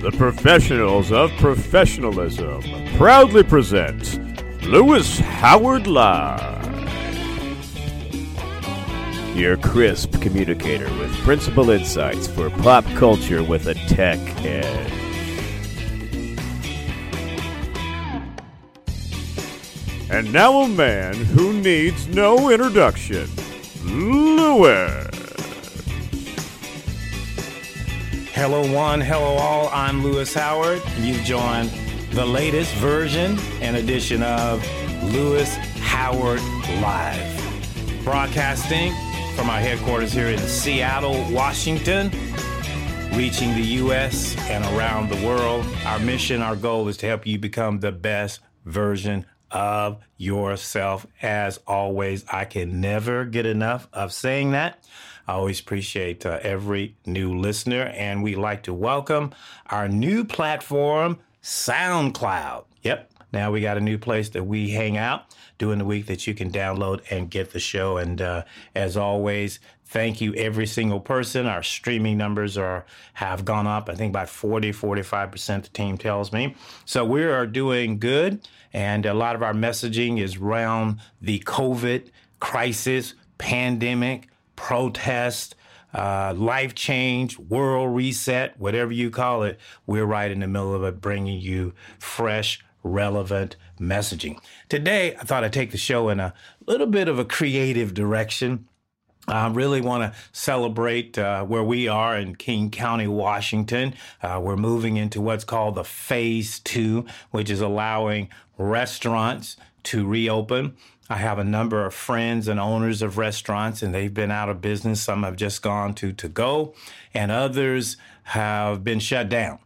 The professionals of professionalism proudly present Louis Howard Live. Your crisp communicator with principal insights for pop culture with a tech edge. And now a man who needs no introduction, Louis. Hello, one, hello, all. I'm Louis Howard, you've joined the latest version and edition of Louis Howard Live. Broadcasting from our headquarters here in Seattle, Washington, reaching the U.S. and around the world. Our mission, our goal is to help you become the best version of yourself. As always, I can never get enough of saying that. I always appreciate uh, every new listener, and we like to welcome our new platform, SoundCloud. Yep, now we got a new place that we hang out during the week that you can download and get the show. And uh, as always, thank you every single person. Our streaming numbers are have gone up. I think about 40, 45% the team tells me. So we are doing good. And a lot of our messaging is around the COVID crisis, pandemic, protest, uh, life change, world reset, whatever you call it. We're right in the middle of it, bringing you fresh, relevant messaging. Today, I thought I'd take the show in a little bit of a creative direction. I really want to celebrate uh, where we are in King County, Washington. Uh, we're moving into what's called the phase two, which is allowing restaurants to reopen. I have a number of friends and owners of restaurants, and they've been out of business. Some have just gone to to go, and others have been shut down.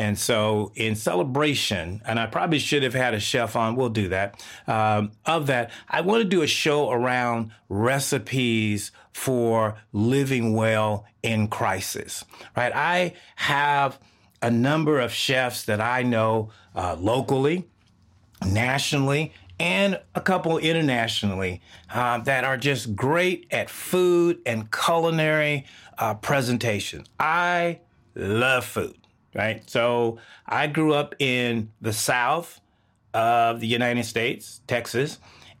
And so, in celebration, and I probably should have had a chef on, we'll do that. Um, of that, I want to do a show around recipes for living well in crisis, right? I have a number of chefs that I know uh, locally, nationally, and a couple internationally uh, that are just great at food and culinary uh, presentation. I love food right? So I grew up in the South of the United States, Texas.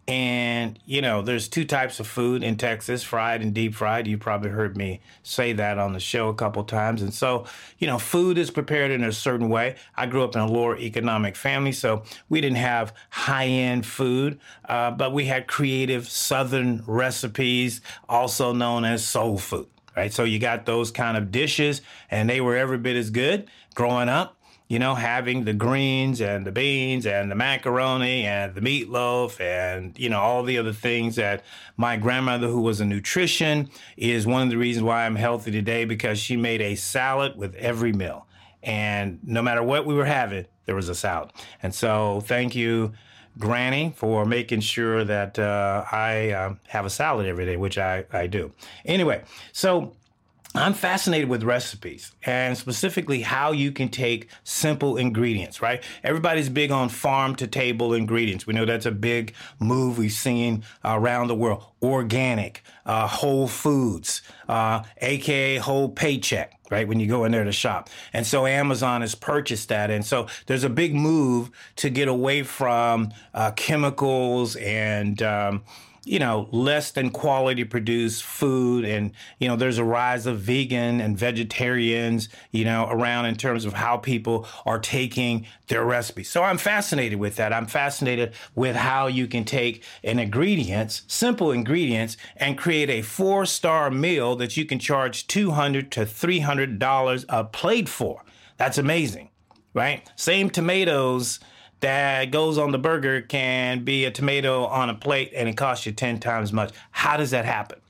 And, you know, there's two types of food in Texas, fried and deep fried. You probably heard me say that on the show a couple times. And so, you know, food is prepared in a certain way. I grew up in a lower economic family, so we didn't have high end food, uh, but we had creative Southern recipes, also known as soul food right? So you got those kind of dishes, and they were every bit as good growing up. You know, having the greens and the beans and the macaroni and the meatloaf and, you know, all the other things that my grandmother, who was a nutrition, is one of the reasons why I'm healthy today because she made a salad with every meal. And no matter what we were having, there was a salad. And so thank you, Granny, for making sure that uh, I uh, have a salad every day, which I, I do. Anyway, so I'm fascinated with recipes and specifically how you can take simple ingredients, right? Everybody's big on farm to table ingredients. We know that's a big move we've seen around the world. Organic, uh, whole foods, uh, aka whole paycheck, right? When you go in there to shop. And so Amazon has purchased that. And so there's a big move to get away from uh, chemicals and, um, you know, less than quality produced food. And, you know, there's a rise of vegan and vegetarians, you know, around in terms of how people are taking their recipes. So I'm fascinated with that. I'm fascinated with how you can take an ingredients, simple ingredients, and create a four star meal that you can charge 200 to $300 a plate for. That's amazing, right? Same tomatoes that goes on the burger can be a tomato on a plate and it costs you 10 times much. How does that happen?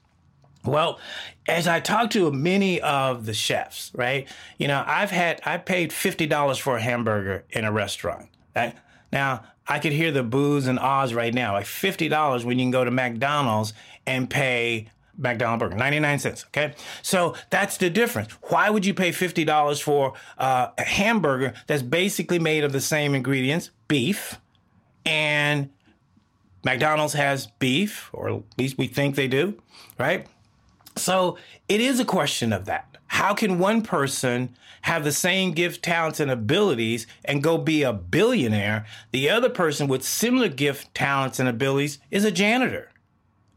Well, as I talk to many of the chefs, right? You know, I've had I paid fifty dollars for a hamburger in a restaurant. Right? Now I could hear the boos and ahs right now. Like fifty dollars when you can go to McDonald's and pay McDonald's burger, 99 cents. Okay. So that's the difference. Why would you pay $50 for uh, a hamburger that's basically made of the same ingredients, beef, and McDonald's has beef, or at least we think they do, right? So it is a question of that. How can one person have the same gift, talents, and abilities and go be a billionaire? The other person with similar gift, talents, and abilities is a janitor.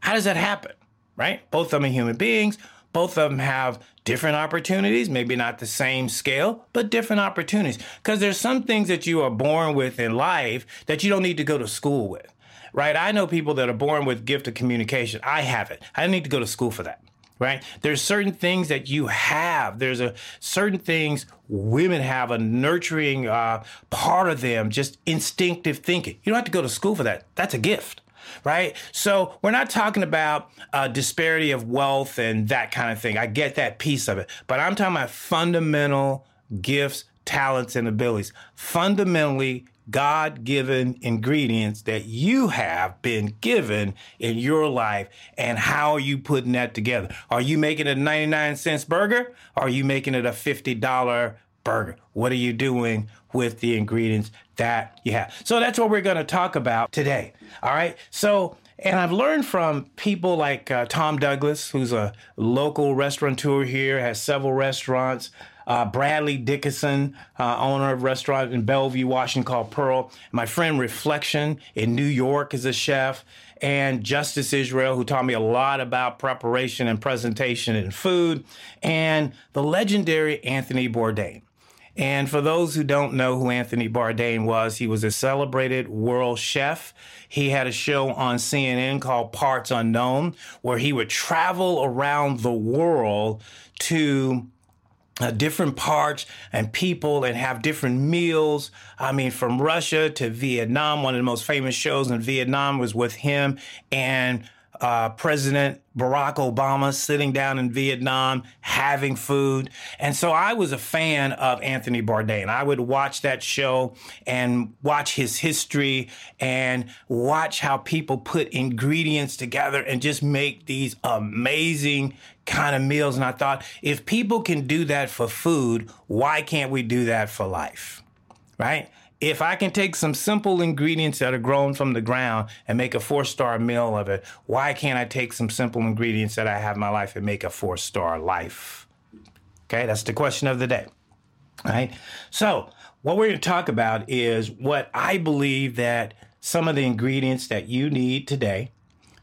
How does that happen? Right? Both of them are human beings. Both of them have different opportunities, maybe not the same scale, but different opportunities. Because there's some things that you are born with in life that you don't need to go to school with, right? I know people that are born with gift of communication. I have it. I don't need to go to school for that. Right? There's certain things that you have. There's a certain things women have a nurturing uh, part of them, just instinctive thinking. You don't have to go to school for that. That's a gift right? So we're not talking about uh, disparity of wealth and that kind of thing. I get that piece of it, but I'm talking about fundamental gifts, talents, and abilities. Fundamentally, God given ingredients that you have been given in your life. And how are you putting that together? Are you making a 99 cents burger? Or are you making it a $50 burger? What are you doing with the ingredients that you have? So that's what we're going to talk about today. All right. So, and I've learned from people like uh, Tom Douglas, who's a local restaurateur here, has several restaurants. Uh, Bradley Dickinson, uh, owner of restaurant in Bellevue, Washington called Pearl. My friend Reflection in New York is a chef. And Justice Israel, who taught me a lot about preparation and presentation and food. And the legendary Anthony Bourdain. And for those who don't know who Anthony Bourdain was, he was a celebrated world chef. He had a show on CNN called Parts Unknown, where he would travel around the world to uh, different parts and people and have different meals. I mean, from Russia to Vietnam, one of the most famous shows in Vietnam was with him and uh, President Barack Obama sitting down in Vietnam having food. And so I was a fan of Anthony Bourdain. I would watch that show and watch his history and watch how people put ingredients together and just make these amazing kind of meals. And I thought, if people can do that for food, why can't we do that for life? Right? If I can take some simple ingredients that are grown from the ground and make a four star meal of it, why can't I take some simple ingredients that I have in my life and make a four star life? Okay, that's the question of the day. All right. So, what we're going to talk about is what I believe that some of the ingredients that you need today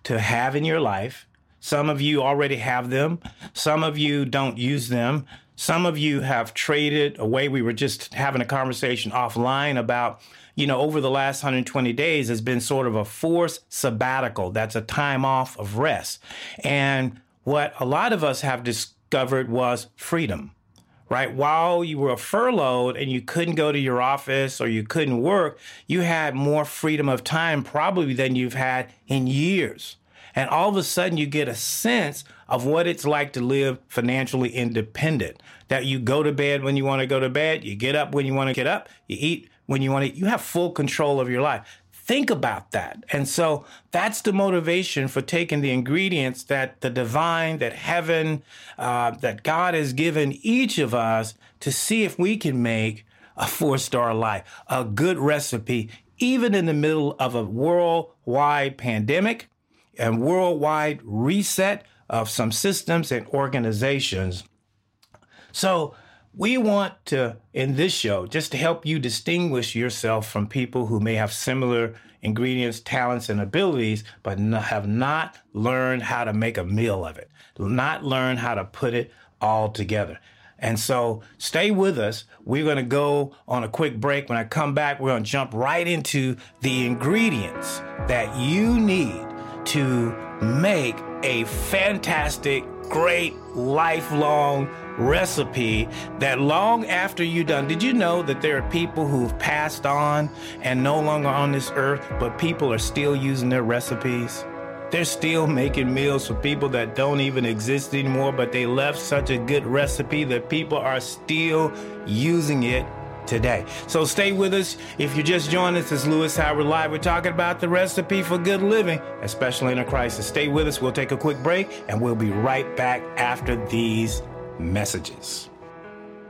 to have in your life. Some of you already have them, some of you don't use them. Some of you have traded away. We were just having a conversation offline about, you know, over the last 120 days has been sort of a forced sabbatical. That's a time off of rest. And what a lot of us have discovered was freedom right? While you were furloughed and you couldn't go to your office or you couldn't work, you had more freedom of time probably than you've had in years. And all of a sudden, you get a sense of what it's like to live financially independent. That you go to bed when you want to go to bed, you get up when you want to get up, you eat when you want to, you have full control of your life. Think about that. And so that's the motivation for taking the ingredients that the divine, that heaven, uh, that God has given each of us to see if we can make a four star life, a good recipe, even in the middle of a worldwide pandemic and worldwide reset of some systems and organizations. So, we want to, in this show, just to help you distinguish yourself from people who may have similar ingredients, talents, and abilities, but have not learned how to make a meal of it, not learn how to put it all together. And so stay with us. We're going to go on a quick break. When I come back, we're going to jump right into the ingredients that you need to make a fantastic great lifelong recipe that long after you done did you know that there are people who've passed on and no longer on this earth but people are still using their recipes they're still making meals for people that don't even exist anymore but they left such a good recipe that people are still using it today. So stay with us. If you just joined us, it's Louis Howard Live. We're talking about the recipe for good living, especially in a crisis. Stay with us. We'll take a quick break and we'll be right back after these messages.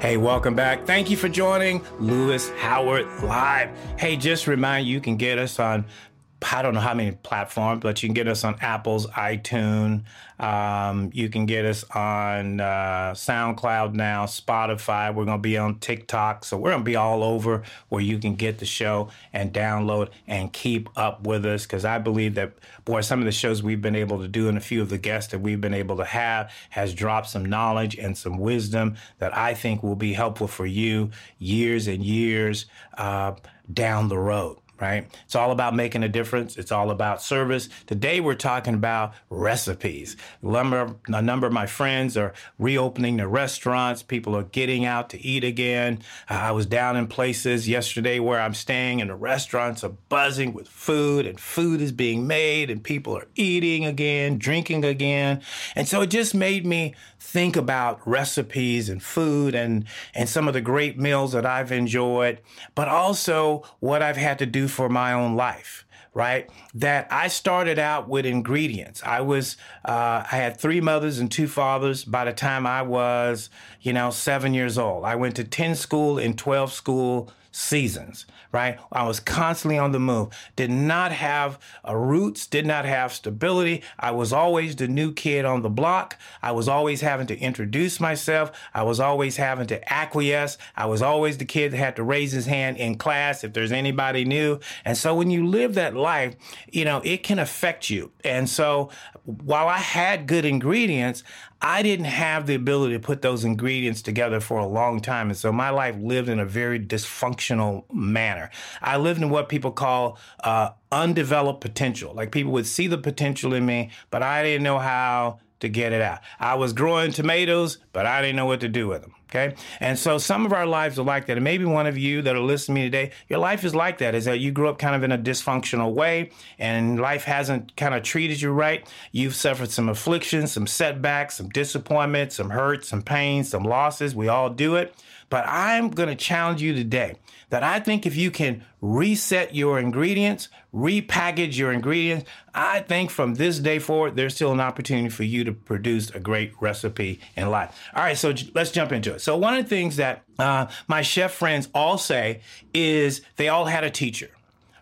Hey, welcome back. Thank you for joining Louis Howard Live. Hey, just remind you, you can get us on I don't know how many platforms, but you can get us on Apple's iTunes. Um, you can get us on uh, SoundCloud now, Spotify. We're going to be on TikTok. So we're going to be all over where you can get the show and download and keep up with us. Because I believe that, boy, some of the shows we've been able to do and a few of the guests that we've been able to have has dropped some knowledge and some wisdom that I think will be helpful for you years and years uh, down the road right? It's all about making a difference. It's all about service. Today we're talking about recipes. A number, a number of my friends are reopening their restaurants. People are getting out to eat again. Uh, I was down in places yesterday where I'm staying and the restaurants are buzzing with food and food is being made and people are eating again, drinking again. And so it just made me think about recipes and food and, and some of the great meals that I've enjoyed, but also what I've had to do for my own life right? That I started out with ingredients. I was, uh, I had three mothers and two fathers by the time I was, you know, seven years old. I went to 10 school and 12 school seasons, right? I was constantly on the move. Did not have a roots, did not have stability. I was always the new kid on the block. I was always having to introduce myself. I was always having to acquiesce. I was always the kid that had to raise his hand in class if there's anybody new. And so when you live that life, you know, it can affect you. And so while I had good ingredients, I didn't have the ability to put those ingredients together for a long time. And so my life lived in a very dysfunctional manner. I lived in what people call uh, undeveloped potential. Like people would see the potential in me, but I didn't know how to get it out. I was growing tomatoes, but I didn't know what to do with them. Okay. And so some of our lives are like that. And maybe one of you that are listening to me today, your life is like that, is that you grew up kind of in a dysfunctional way and life hasn't kind of treated you right. You've suffered some afflictions, some setbacks, some disappointments, some hurt, some pain, some losses. We all do it. But I'm going to challenge you today that I think if you can reset your ingredients, repackage your ingredients, I think from this day forward, there's still an opportunity for you to produce a great recipe in life. All right, so let's jump into it. So, one of the things that uh, my chef friends all say is they all had a teacher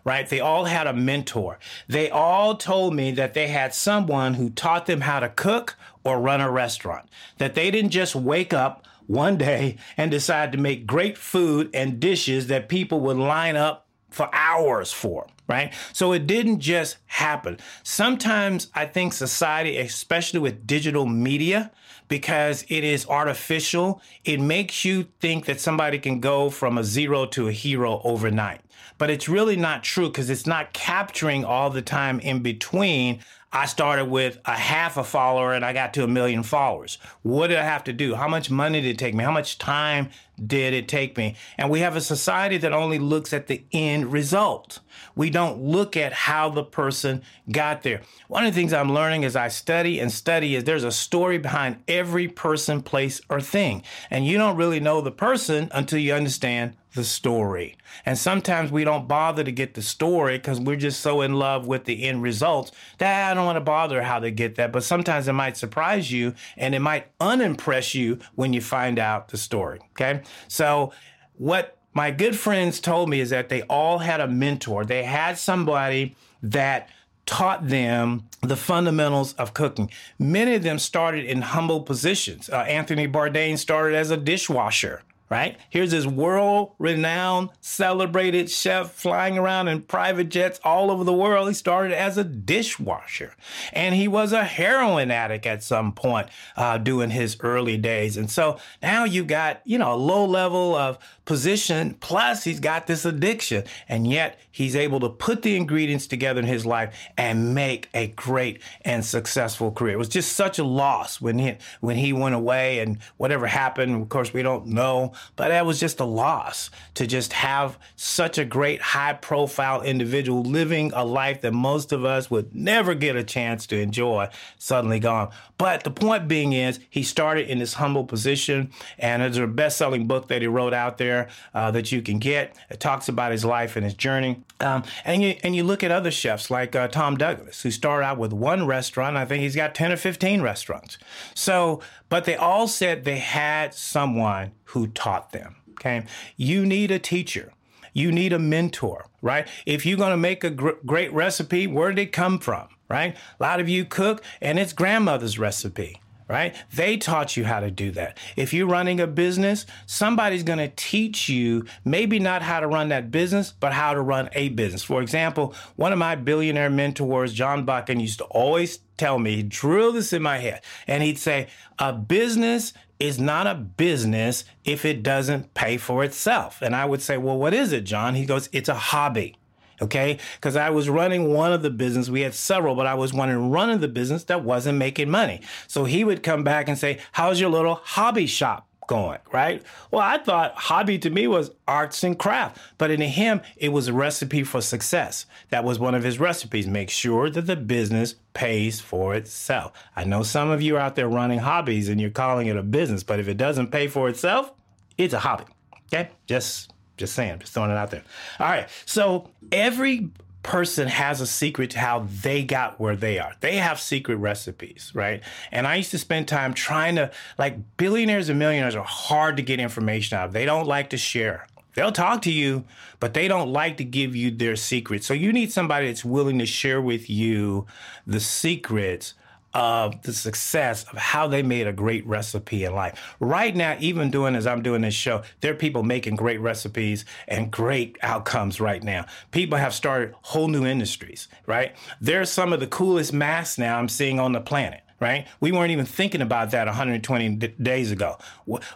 right? They all had a mentor. They all told me that they had someone who taught them how to cook or run a restaurant, that they didn't just wake up one day and decide to make great food and dishes that people would line up for hours for, right? So it didn't just happen. Sometimes I think society, especially with digital media, because it is artificial, it makes you think that somebody can go from a zero to a hero overnight. But it's really not true because it's not capturing all the time in between I started with a half a follower and I got to a million followers. What did I have to do? How much money did it take me? How much time did it take me? And we have a society that only looks at the end result. We don't look at how the person got there. One of the things I'm learning as I study and study is there's a story behind every person, place, or thing. And you don't really know the person until you understand the story. And sometimes we don't bother to get the story because we're just so in love with the end results that I don't want to bother how to get that. But sometimes it might surprise you and it might unimpress you when you find out the story. Okay. So, what my good friends told me is that they all had a mentor, they had somebody that taught them the fundamentals of cooking. Many of them started in humble positions. Uh, Anthony Bourdain started as a dishwasher right? Here's this world renowned, celebrated chef flying around in private jets all over the world. He started as a dishwasher and he was a heroin addict at some point uh, during his early days. And so now you've got, you know, a low level of position, plus he's got this addiction. And yet he's able to put the ingredients together in his life and make a great and successful career. It was just such a loss when he, when he went away and whatever happened. Of course, we don't know but that was just a loss to just have such a great high profile individual living a life that most of us would never get a chance to enjoy suddenly gone. But the point being is he started in this humble position and there's a best selling book that he wrote out there uh, that you can get. It talks about his life and his journey. Um, and you and you look at other chefs like uh, Tom Douglas, who started out with one restaurant. I think he's got 10 or 15 restaurants. So, but they all said they had someone who taught them. Okay. You need a teacher. You need a mentor, right? If you're going to make a gr- great recipe, where did it come from, right? A lot of you cook and it's grandmother's recipe right? They taught you how to do that. If you're running a business, somebody's going to teach you maybe not how to run that business, but how to run a business. For example, one of my billionaire mentors, John Buchan, used to always tell me, he drill this in my head, and he'd say, a business is not a business if it doesn't pay for itself. And I would say, well, what is it, John? He goes, it's a hobby. Okay. Cause I was running one of the business. We had several, but I was running running the business that wasn't making money. So he would come back and say, how's your little hobby shop? going, right? Well, I thought hobby to me was arts and craft, but in him, it was a recipe for success. That was one of his recipes. Make sure that the business pays for itself. I know some of you are out there running hobbies and you're calling it a business, but if it doesn't pay for itself, it's a hobby. Okay? Just just saying, just throwing it out there. All right. So every person has a secret to how they got where they are. They have secret recipes, right? And I used to spend time trying to, like, billionaires and millionaires are hard to get information out of. They don't like to share. They'll talk to you, but they don't like to give you their secrets. So you need somebody that's willing to share with you the secrets of the success of how they made a great recipe in life. Right now, even doing as I'm doing this show, there are people making great recipes and great outcomes right now. People have started whole new industries, right? There's some of the coolest masks now I'm seeing on the planet right? We weren't even thinking about that 120 d- days ago.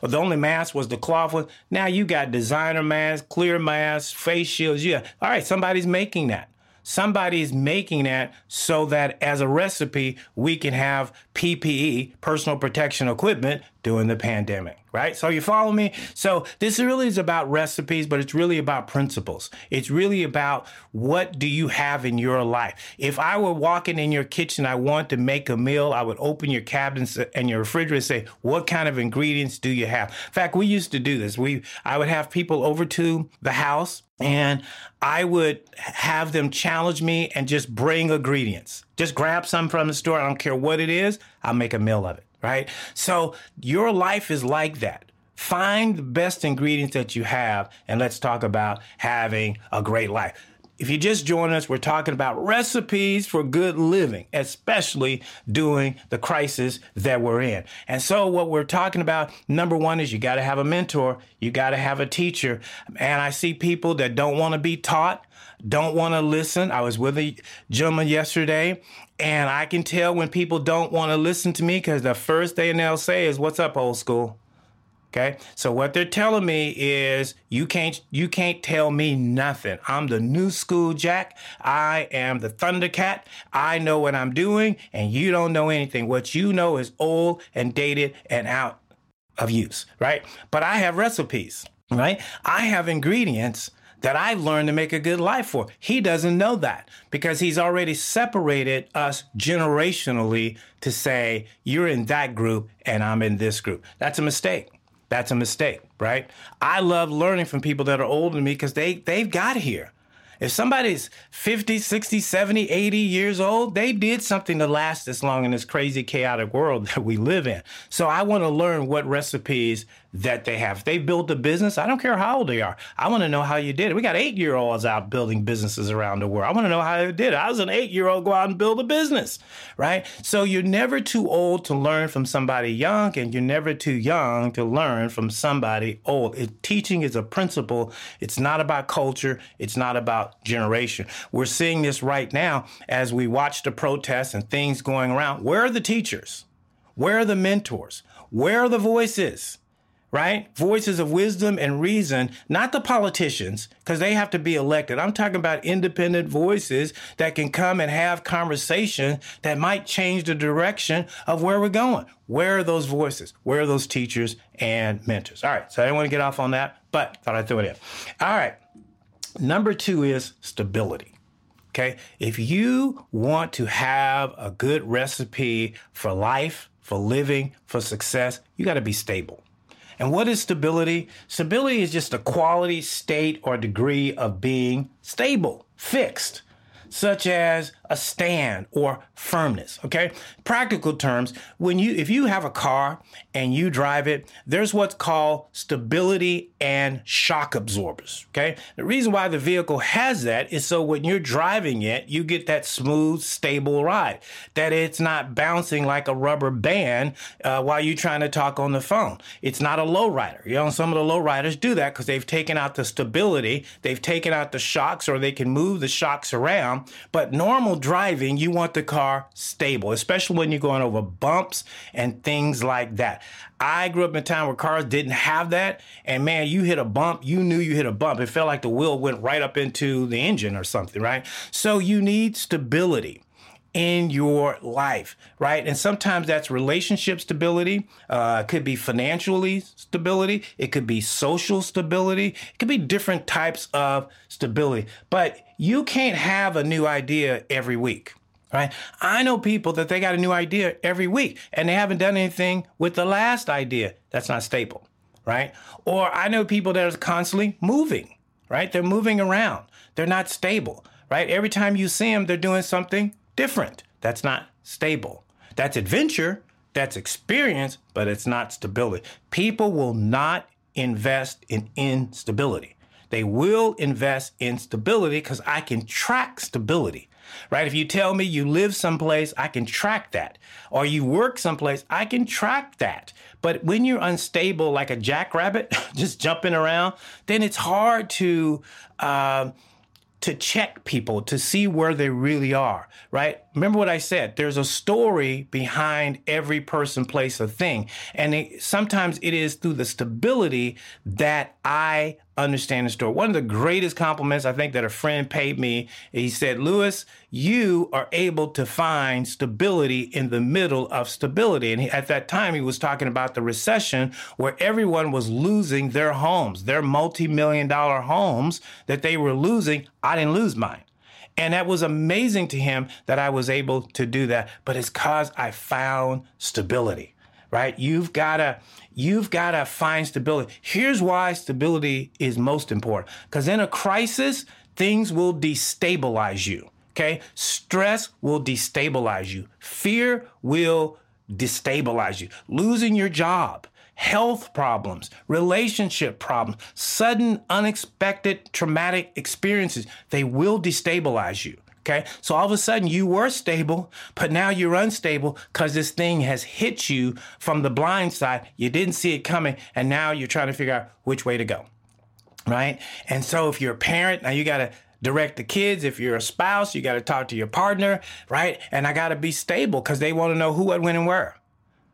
The only mask was the cloth one. Now you got designer masks, clear masks, face shields. Yeah, all right, somebody's making that somebody's making that so that as a recipe, we can have PPE, personal protection equipment, during the pandemic, right? So you follow me? So this really is about recipes, but it's really about principles. It's really about what do you have in your life? If I were walking in your kitchen, I want to make a meal, I would open your cabinets and your refrigerator and say, what kind of ingredients do you have? In fact, we used to do this. We, I would have people over to the house and I would have them challenge me and just bring ingredients. Just grab some from the store. I don't care what it is. I'll make a meal of it right? So your life is like that. Find the best ingredients that you have, and let's talk about having a great life. If you just join us, we're talking about recipes for good living, especially during the crisis that we're in. And so, what we're talking about, number one, is you got to have a mentor, you got to have a teacher. And I see people that don't want to be taught, don't want to listen. I was with a gentleman yesterday, and I can tell when people don't want to listen to me because the first thing they'll say is, What's up, old school? Okay. So what they're telling me is you can't you can't tell me nothing. I'm the new school jack. I am the Thundercat. I know what I'm doing and you don't know anything. What you know is old and dated and out of use, right? But I have recipes, right? I have ingredients that I've learned to make a good life for. He doesn't know that because he's already separated us generationally to say, you're in that group and I'm in this group. That's a mistake. That's a mistake, right? I love learning from people that are older than me because they, they've got here. If somebody's 50, 60, 70, 80 years old, they did something to last this long in this crazy, chaotic world that we live in. So I want to learn what recipes that they have. They built a business, I don't care how old they are. I want to know how you did it. We got eight year olds out building businesses around the world. I want to know how you did it. I was an eight year old go out and build a business, right? So you're never too old to learn from somebody young, and you're never too young to learn from somebody old. It, teaching is a principle. It's not about culture. It's not about generation. We're seeing this right now as we watch the protests and things going around. Where are the teachers? Where are the mentors? Where are the voices? Right? Voices of wisdom and reason, not the politicians, because they have to be elected. I'm talking about independent voices that can come and have conversation that might change the direction of where we're going. Where are those voices? Where are those teachers and mentors? All right, so I didn't want to get off on that, but thought I'd throw it in. All right, number two is stability. Okay, if you want to have a good recipe for life, for living, for success, you got to be stable. And what is stability? Stability is just a quality, state, or degree of being stable, fixed, such as a stand or firmness. Okay. Practical terms, when you, if you have a car and you drive it, there's what's called stability and shock absorbers. Okay. The reason why the vehicle has that is so when you're driving it, you get that smooth, stable ride, that it's not bouncing like a rubber band uh, while you're trying to talk on the phone. It's not a low rider. You know, some of the low riders do that because they've taken out the stability, they've taken out the shocks, or they can move the shocks around. But driving, you want the car stable, especially when you're going over bumps and things like that. I grew up in a time where cars didn't have that. And man, you hit a bump, you knew you hit a bump. It felt like the wheel went right up into the engine or something, right? So you need stability in your life, right? And sometimes that's relationship stability. Uh, it could be financially stability. It could be social stability. It could be different types of stability. But you can't have a new idea every week. Right. I know people that they got a new idea every week and they haven't done anything with the last idea. That's not stable. Right. Or I know people that are constantly moving. Right. They're moving around. They're not stable. Right. Every time you see them, they're doing something different. That's not stable. That's adventure, that's experience, but it's not stability. People will not invest in instability. They will invest in stability because I can track stability, right? If you tell me you live someplace, I can track that. Or you work someplace, I can track that. But when you're unstable like a jackrabbit, just jumping around, then it's hard to. Uh, to check people to see where they really are, right? Remember what I said. There's a story behind every person, place, or thing. And it, sometimes it is through the stability that I understand the story. One of the greatest compliments I think that a friend paid me, he said, Louis, you are able to find stability in the middle of stability. And he, at that time, he was talking about the recession where everyone was losing their homes, their multi million dollar homes that they were losing. I didn't lose mine. And that was amazing to him that I was able to do that. But it's because I found stability, right? You've got to, you've got to find stability. Here's why stability is most important. Because in a crisis, things will destabilize you. Okay. Stress will destabilize you. Fear will destabilize you. Losing your job, health problems, relationship problems, sudden, unexpected, traumatic experiences, they will destabilize you. Okay. So all of a sudden you were stable, but now you're unstable because this thing has hit you from the blind side. You didn't see it coming. And now you're trying to figure out which way to go. Right. And so if you're a parent, now you got to direct the kids. If you're a spouse, you got to talk to your partner. Right. And I got to be stable because they want to know who, what, when, and where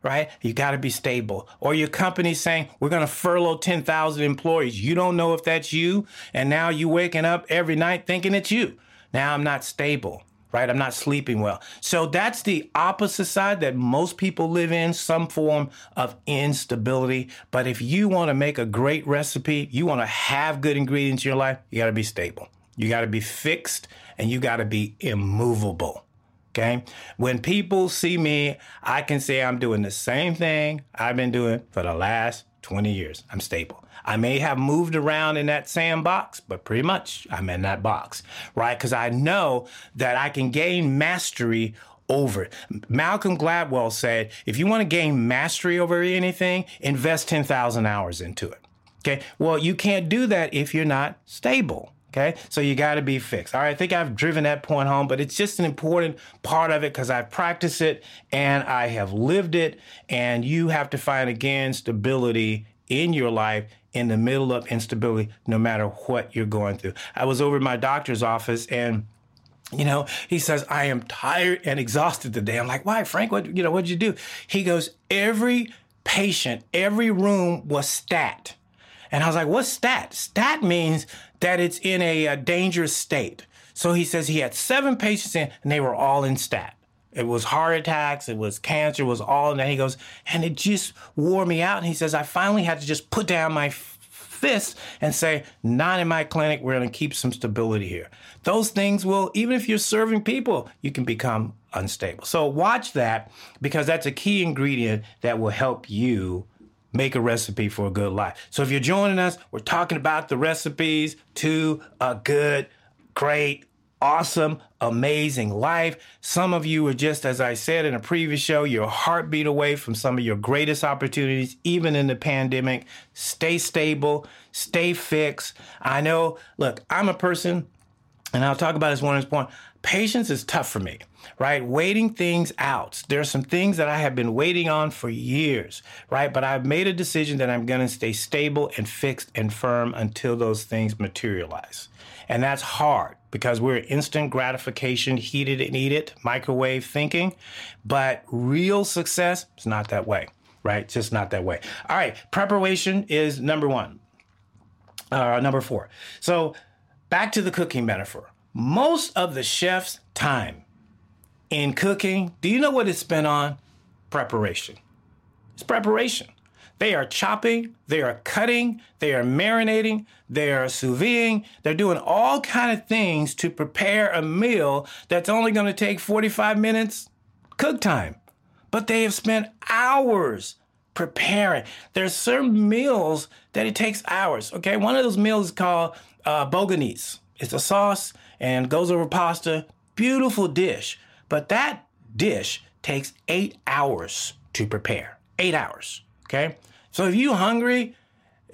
right? You got to be stable. Or your company saying, we're going to furlough 10,000 employees. You don't know if that's you. And now you waking up every night thinking it's you. Now I'm not stable, right? I'm not sleeping well. So that's the opposite side that most people live in, some form of instability. But if you want to make a great recipe, you want to have good ingredients in your life, you got to be stable. You got to be fixed and you got to be immovable. Okay. When people see me, I can say I'm doing the same thing I've been doing for the last 20 years. I'm stable. I may have moved around in that sandbox, but pretty much I'm in that box, right? Because I know that I can gain mastery over it. Malcolm Gladwell said, if you want to gain mastery over anything, invest 10,000 hours into it. Okay. Well, you can't do that if you're not stable. Okay. So you got to be fixed. All right. I think I've driven that point home, but it's just an important part of it because I've practiced it and I have lived it. And you have to find again stability in your life in the middle of instability, no matter what you're going through. I was over at my doctor's office and you know, he says, I am tired and exhausted today. I'm like, why, Frank? What, you know, what'd you do? He goes, every patient, every room was stat. And I was like, what's stat? Stat means that it's in a, a dangerous state. So he says he had seven patients in and they were all in stat. It was heart attacks, it was cancer, it was all. And then he goes, and it just wore me out. And he says, I finally had to just put down my fist and say, not in my clinic, we're going to keep some stability here. Those things will, even if you're serving people, you can become unstable. So watch that because that's a key ingredient that will help you make a recipe for a good life. So if you're joining us, we're talking about the recipes to a good, great, awesome, amazing life. Some of you are just, as I said in a previous show, your heartbeat away from some of your greatest opportunities, even in the pandemic. Stay stable, stay fixed. I know, look, I'm a person, and I'll talk about this one at this point. Patience is tough for me, right? Waiting things out. There are some things that I have been waiting on for years, right? But I've made a decision that I'm going to stay stable and fixed and firm until those things materialize. And that's hard because we're instant gratification, heated and eat it, microwave thinking. But real success is not that way, right? Just not that way. All right, preparation is number one, uh, number four. So back to the cooking metaphor. Most of the chef's time in cooking, do you know what it's spent on? Preparation. It's preparation. They are chopping, they are cutting, they are marinating, they are sous videing, they're doing all kind of things to prepare a meal that's only going to take 45 minutes cook time. But they have spent hours preparing. There's certain meals that it takes hours. Okay, one of those meals is called uh, bolognese. It's a sauce and goes over pasta. Beautiful dish, but that dish takes eight hours to prepare. Eight hours. Okay. So if you're hungry,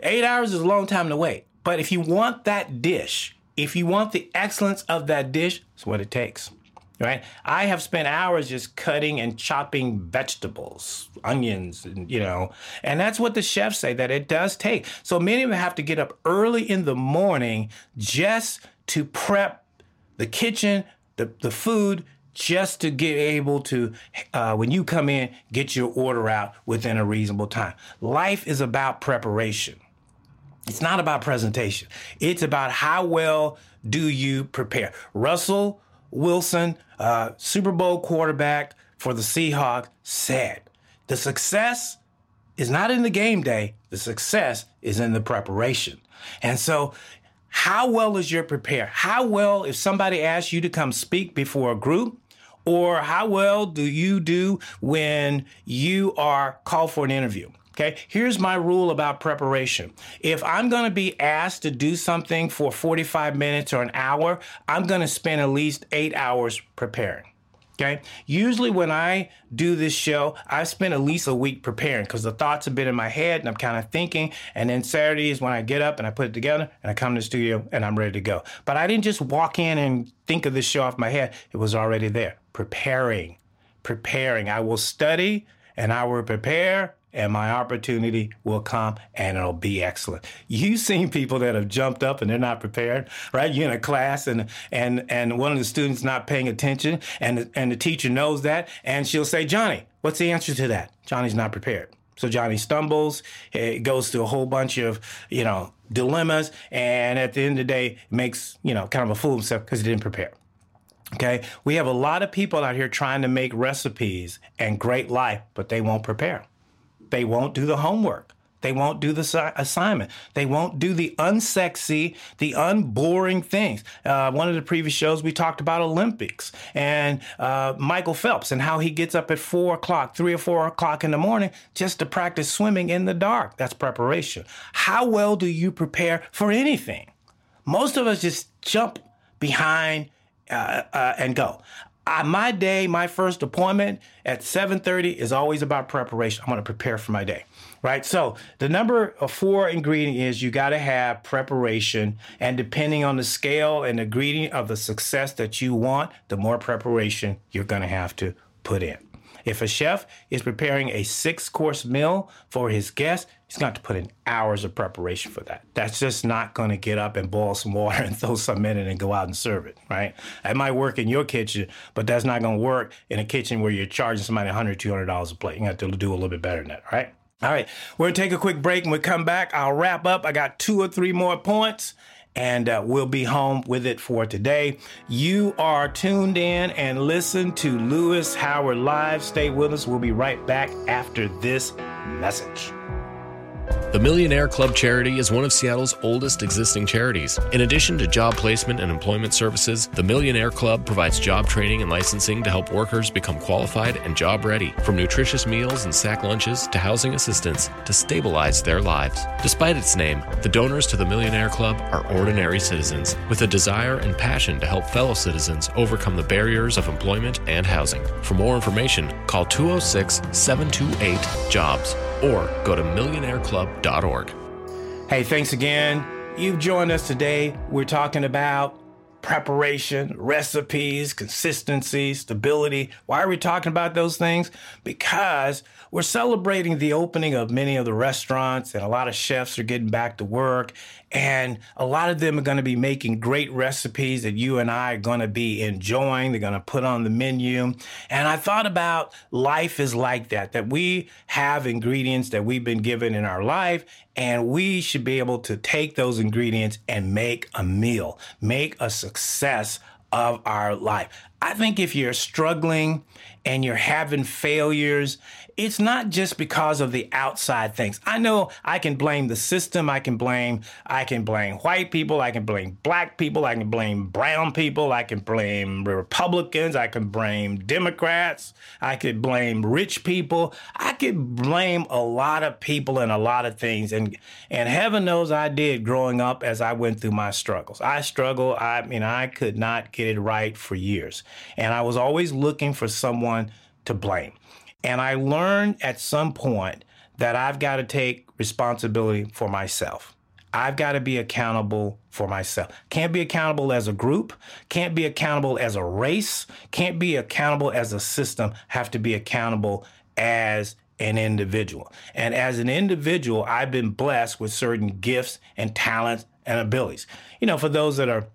eight hours is a long time to wait. But if you want that dish, if you want the excellence of that dish, it's what it takes. Right? I have spent hours just cutting and chopping vegetables, onions, and you know, and that's what the chefs say that it does take. So many of them have to get up early in the morning just to prep the kitchen, the, the food, just to get able to, uh, when you come in, get your order out within a reasonable time. Life is about preparation. It's not about presentation. It's about how well do you prepare. Russell Wilson, uh, Super Bowl quarterback for the Seahawks, said the success is not in the game day. The success is in the preparation. And so how well is your prepare? How well, if somebody asks you to come speak before a group, or how well do you do when you are called for an interview? Okay, here's my rule about preparation. If I'm to be asked to do something for 45 minutes or an hour, I'm to spend at least eight hours preparing. Okay. Usually, when I do this show, I spend at least a week preparing because the thoughts have been in my head and I'm kind of thinking. And then Saturday is when I get up and I put it together and I come to the studio and I'm ready to go. But I didn't just walk in and think of this show off my head, it was already there. Preparing, preparing. I will study and I will prepare and my opportunity will come and it'll be excellent. You've seen people that have jumped up and they're not prepared, right? You're in a class and and and one of the students not paying attention and and the teacher knows that and she'll say, "Johnny, what's the answer to that?" Johnny's not prepared. So Johnny stumbles, it goes through a whole bunch of, you know, dilemmas and at the end of the day makes, you know, kind of a fool of himself because he didn't prepare. Okay. We have a lot of people out here trying to make recipes and great life, but they won't prepare. They won't do the homework. They won't do the assignment. They won't do the unsexy, the unboring things. Uh, one of the previous shows, we talked about Olympics and uh, Michael Phelps and how he gets up at four o'clock, three or four o'clock in the morning just to practice swimming in the dark. That's preparation. How well do you prepare for anything? Most of us just jump behind uh, uh and go. I, my day, my first appointment at 7:30 is always about preparation. I'm going to prepare for my day, right? So the number four ingredient is you got to have preparation, and depending on the scale and the ingredient of the success that you want, the more preparation you're going to have to put in. If a chef is preparing a six course meal for his guests, he's going to put in hours of preparation for that. That's just not going to get up and boil some water and throw some in it and go out and serve it, right? It might work in your kitchen, but that's not going to work in a kitchen where you're charging somebody $100, $200 a plate. You have to do a little bit better than that, right? All right, we're gonna take a quick break and we come back. I'll wrap up. I got two or three more points and uh, we'll be home with it for today. You are tuned in and listen to Louis Howard Live. Stay with us. We'll be right back after this message. The Millionaire Club charity is one of Seattle's oldest existing charities. In addition to job placement and employment services, the Millionaire Club provides job training and licensing to help workers become qualified and job ready, from nutritious meals and sack lunches to housing assistance to stabilize their lives. Despite its name, the donors to the Millionaire Club are ordinary citizens with a desire and passion to help fellow citizens overcome the barriers of employment and housing. For more information, call 206 728 JOBS or go to millionaireclub.org. Hey, thanks again. You've joined us today. We're talking about preparation, recipes, consistency, stability. Why are we talking about those things? Because we're celebrating the opening of many of the restaurants, and a lot of chefs are getting back to work. And a lot of them are going to be making great recipes that you and I are going to be enjoying. They're going to put on the menu. And I thought about life is like that, that we have ingredients that we've been given in our life, and we should be able to take those ingredients and make a meal, make a success of our life. I think if you're struggling and you're having failures it's not just because of the outside things. I know I can blame the system. I can blame, I can blame white people. I can blame black people. I can blame brown people. I can blame Republicans. I can blame Democrats. I could blame rich people. I could blame a lot of people and a lot of things. And, and heaven knows I did growing up as I went through my struggles. I struggled. I mean, I could not get it right for years. And I was always looking for someone to blame. And I learned at some point that I've got to take responsibility for myself. I've got to be accountable for myself. Can't be accountable as a group, can't be accountable as a race, can't be accountable as a system, have to be accountable as an individual. And as an individual, I've been blessed with certain gifts and talents and abilities. You know, for those that are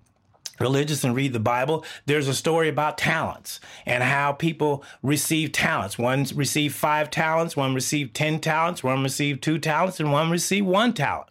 religious and read the Bible, there's a story about talents and how people receive talents. One received five talents, one received 10 talents, one received two talents, and one received one talent.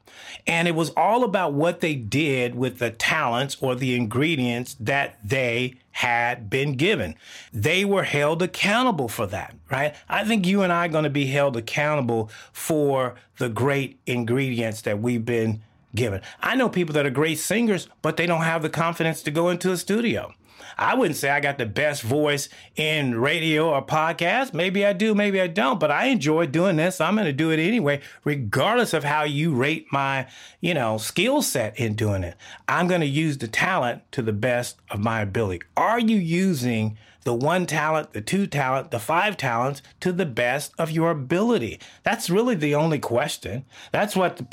And it was all about what they did with the talents or the ingredients that they had been given. They were held accountable for that, right? I think you and I are going to be held accountable for the great ingredients that we've been given. I know people that are great singers, but they don't have the confidence to go into a studio. I wouldn't say I got the best voice in radio or podcast. Maybe I do, maybe I don't, but I enjoy doing this. I'm going to do it anyway, regardless of how you rate my, you know, skill set in doing it. I'm going to use the talent to the best of my ability. Are you using the one talent, the two talent, the five talents to the best of your ability? That's really the only question. That's what the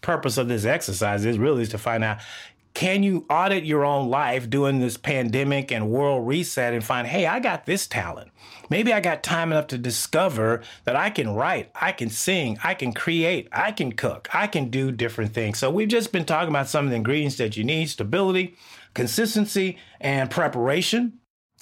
purpose of this exercise is really is to find out can you audit your own life during this pandemic and world reset and find, hey, I got this talent. Maybe I got time enough to discover that I can write, I can sing, I can create, I can cook, I can do different things. So we've just been talking about some of the ingredients that you need stability, consistency, and preparation,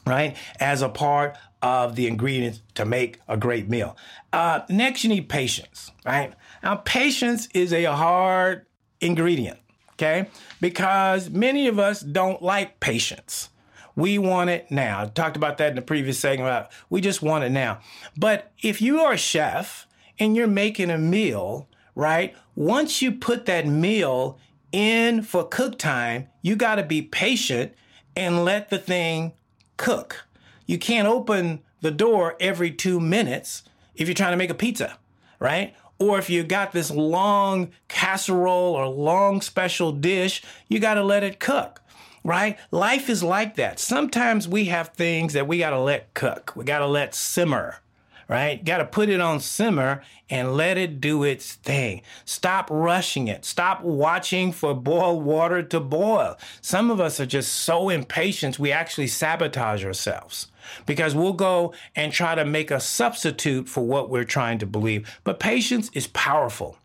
right? As a part of the ingredients to make a great meal. Uh, next, you need patience, right? Now, patience is a hard ingredient, okay? Because many of us don't like patience. We want it now. I talked about that in the previous segment. About We just want it now. But if you are a chef and you're making a meal, right? Once you put that meal in for cook time, you got to be patient and let the thing cook. You can't open the door every two minutes if you're trying to make a pizza, right? Or if you got this long casserole or long special dish, you got to let it cook right? Life is like that. Sometimes we have things that we got to let cook, we got to let simmer, right? Got to put it on simmer and let it do its thing. Stop rushing it. Stop watching for boiled water to boil. Some of us are just so impatient, we actually sabotage ourselves because we'll go and try to make a substitute for what we're trying to believe. But patience is powerful.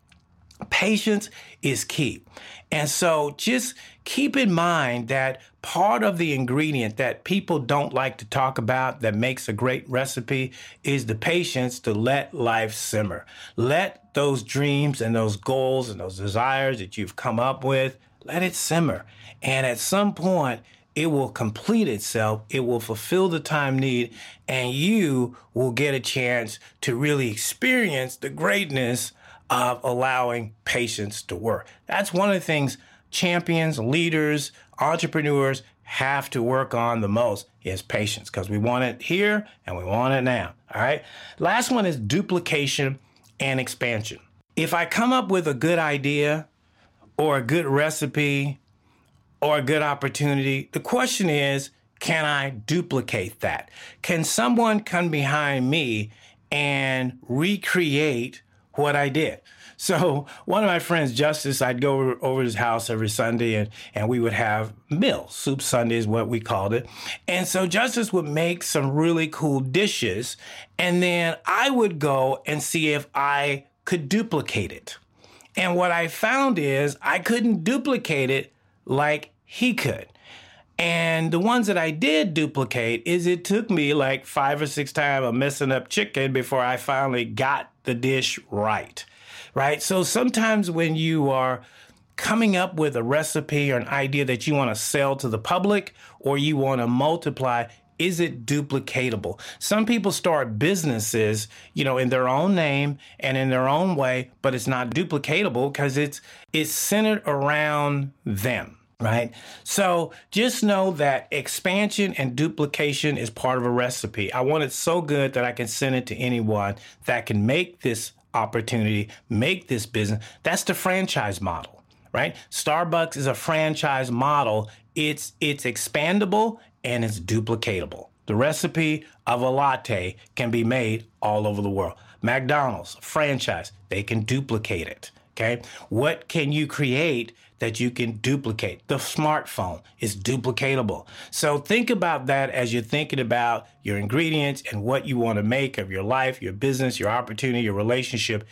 Patience is key. And so just keep in mind that part of the ingredient that people don't like to talk about that makes a great recipe is the patience to let life simmer. Let those dreams and those goals and those desires that you've come up with, let it simmer. And at some point, it will complete itself, it will fulfill the time need, and you will get a chance to really experience the greatness of allowing patience to work. That's one of the things champions, leaders, entrepreneurs have to work on the most is patience because we want it here and we want it now. All right. Last one is duplication and expansion. If I come up with a good idea or a good recipe or a good opportunity, the question is, can I duplicate that? Can someone come behind me and recreate what I did. So one of my friends, Justice, I'd go over, over his house every Sunday and, and we would have meals. Soup Sunday is what we called it. And so Justice would make some really cool dishes. And then I would go and see if I could duplicate it. And what I found is I couldn't duplicate it like he could. And the ones that I did duplicate is it took me like five or six times of messing up chicken before I finally got the dish right. Right. So sometimes when you are coming up with a recipe or an idea that you want to sell to the public or you want to multiply, is it duplicatable? Some people start businesses, you know, in their own name and in their own way, but it's not duplicatable because it's it's centered around them right? So just know that expansion and duplication is part of a recipe. I want it so good that I can send it to anyone that can make this opportunity, make this business. That's the franchise model, right? Starbucks is a franchise model. It's it's expandable and it's duplicatable. The recipe of a latte can be made all over the world. McDonald's, franchise, they can duplicate it. Okay. What can you create that you can duplicate? The smartphone is duplicatable. So think about that as you're thinking about your ingredients and what you want to make of your life, your business, your opportunity, your relationship.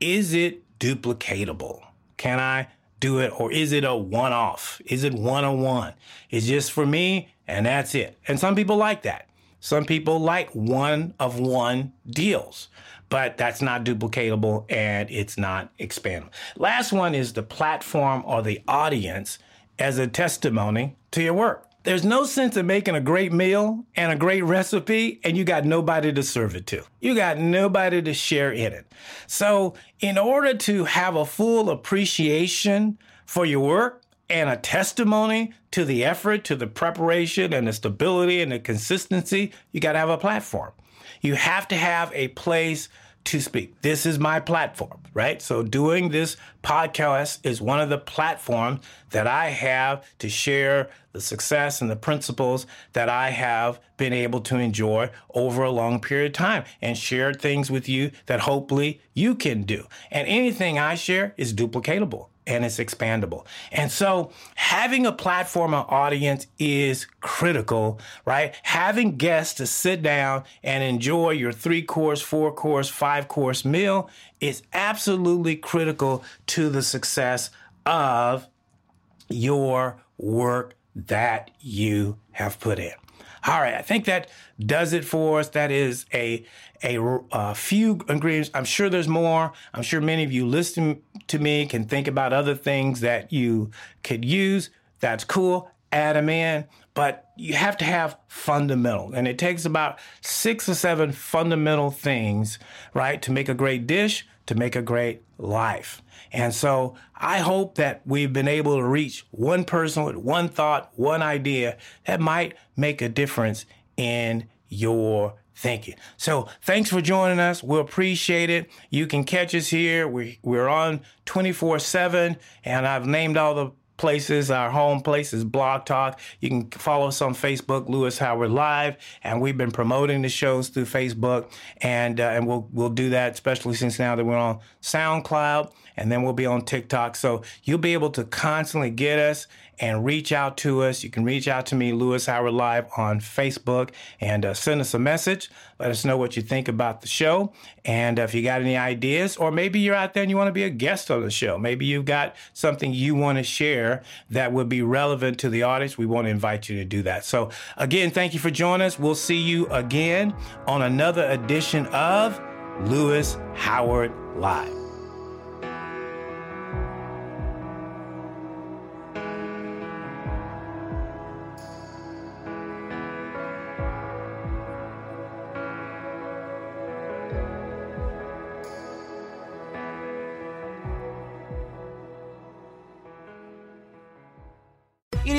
Is it duplicatable? Can I do it? Or is it a one off? Is it one on one? It's just for me and that's it. And some people like that. Some people like one of one deals but that's not duplicatable and it's not expandable. Last one is the platform or the audience as a testimony to your work. There's no sense in making a great meal and a great recipe and you got nobody to serve it to. You got nobody to share in it. So, in order to have a full appreciation for your work and a testimony to the effort, to the preparation and the stability and the consistency, you got to have a platform. You have to have a place to speak. This is my platform, right? So doing this podcast is one of the platforms that I have to share the success and the principles that I have been able to enjoy over a long period of time and share things with you that hopefully you can do. And anything I share is duplicatable and it's expandable. And so having a platform or audience is critical, right? Having guests to sit down and enjoy your three course, four course, five course meal is absolutely critical to the success of your work that you have put in. All right, I think that does it for us. That is a, a, a few ingredients. I'm sure there's more. I'm sure many of you listening to me can think about other things that you could use. That's cool. Add them in, but you have to have fundamental, and it takes about six or seven fundamental things, right, to make a great dish, to make a great life. And so I hope that we've been able to reach one person with one thought, one idea that might make a difference in your thinking. So thanks for joining us. We appreciate it. You can catch us here. We, we're on 24 7, and I've named all the places. Our home places, Blog Talk. You can follow us on Facebook, Louis Howard Live, and we've been promoting the shows through Facebook, and uh, and we'll we'll do that, especially since now that we're on SoundCloud, and then we'll be on TikTok. So you'll be able to constantly get us and reach out to us. You can reach out to me, Louis Howard Live, on Facebook and uh, send us a message. Let us know what you think about the show. And uh, if you got any ideas, or maybe you're out there and you want to be a guest on the show, maybe you've got something you want to share that would be relevant to the audience, we want to invite you to do that. So, again, thank you for joining us. We'll see you again on another edition of Louis Howard Live.